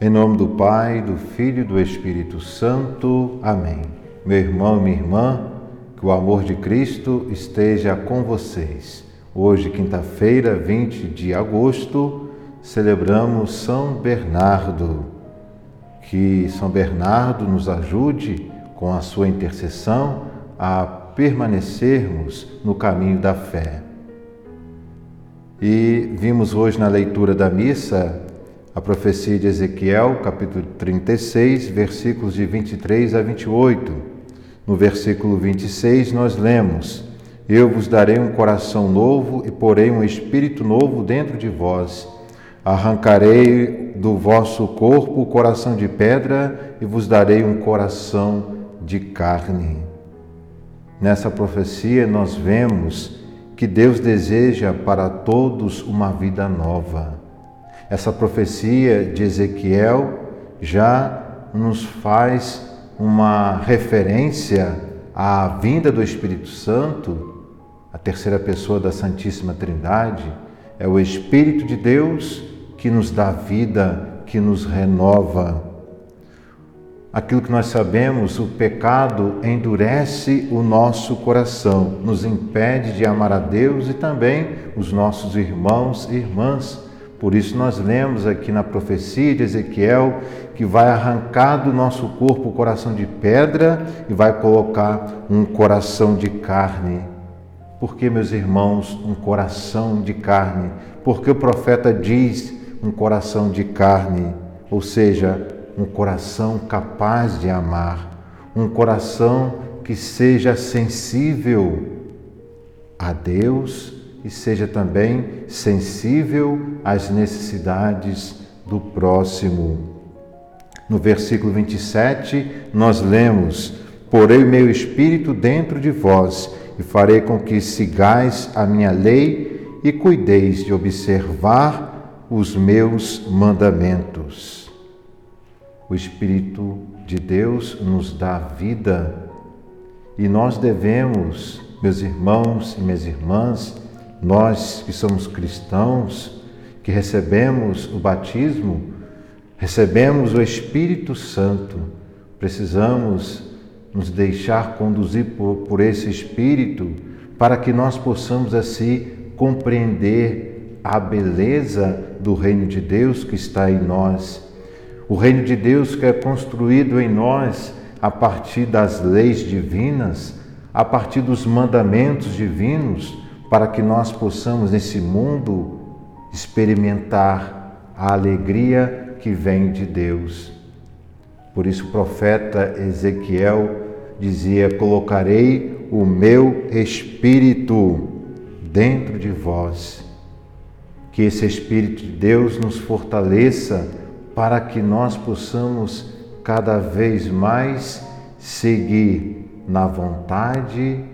Em nome do Pai, do Filho e do Espírito Santo. Amém. Meu irmão e minha irmã, que o amor de Cristo esteja com vocês. Hoje, quinta-feira, 20 de agosto, celebramos São Bernardo. Que São Bernardo nos ajude, com a sua intercessão, a permanecermos no caminho da fé. E vimos hoje na leitura da missa a profecia de Ezequiel, capítulo 36, versículos de 23 a 28. No versículo 26, nós lemos: Eu vos darei um coração novo e porei um espírito novo dentro de vós. Arrancarei do vosso corpo o coração de pedra e vos darei um coração de carne. Nessa profecia, nós vemos que Deus deseja para todos uma vida nova essa profecia de Ezequiel já nos faz uma referência à vinda do Espírito Santo, a terceira pessoa da Santíssima Trindade. É o Espírito de Deus que nos dá vida, que nos renova. Aquilo que nós sabemos, o pecado endurece o nosso coração, nos impede de amar a Deus e também os nossos irmãos e irmãs. Por isso, nós lemos aqui na profecia de Ezequiel que vai arrancar do nosso corpo o coração de pedra e vai colocar um coração de carne. Por que, meus irmãos, um coração de carne? Porque o profeta diz um coração de carne, ou seja, um coração capaz de amar, um coração que seja sensível a Deus e seja também sensível às necessidades do próximo. No versículo 27, nós lemos: Porei o meu espírito dentro de vós e farei com que sigais a minha lei e cuideis de observar os meus mandamentos. O Espírito de Deus nos dá vida e nós devemos, meus irmãos e minhas irmãs, nós que somos cristãos, que recebemos o batismo, recebemos o Espírito Santo, precisamos nos deixar conduzir por, por esse Espírito para que nós possamos assim compreender a beleza do reino de Deus que está em nós. O reino de Deus que é construído em nós a partir das leis divinas, a partir dos mandamentos divinos para que nós possamos nesse mundo experimentar a alegria que vem de Deus. Por isso o profeta Ezequiel dizia: Colocarei o meu espírito dentro de vós. Que esse Espírito de Deus nos fortaleça para que nós possamos cada vez mais seguir na vontade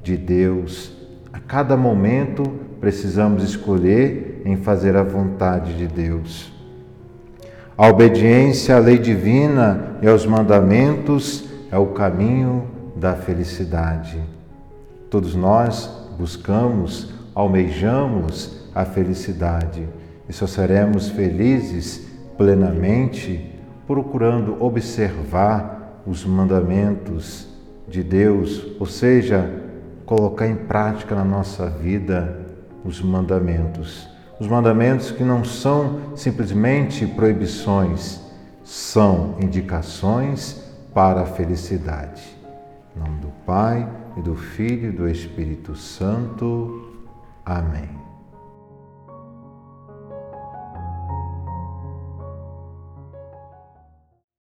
de Deus a cada momento precisamos escolher em fazer a vontade de Deus. A obediência à lei divina e aos mandamentos é o caminho da felicidade. Todos nós buscamos, almejamos a felicidade e só seremos felizes plenamente procurando observar os mandamentos de Deus, ou seja, colocar em prática na nossa vida os mandamentos. Os mandamentos que não são simplesmente proibições, são indicações para a felicidade. Em nome do Pai, e do Filho e do Espírito Santo. Amém.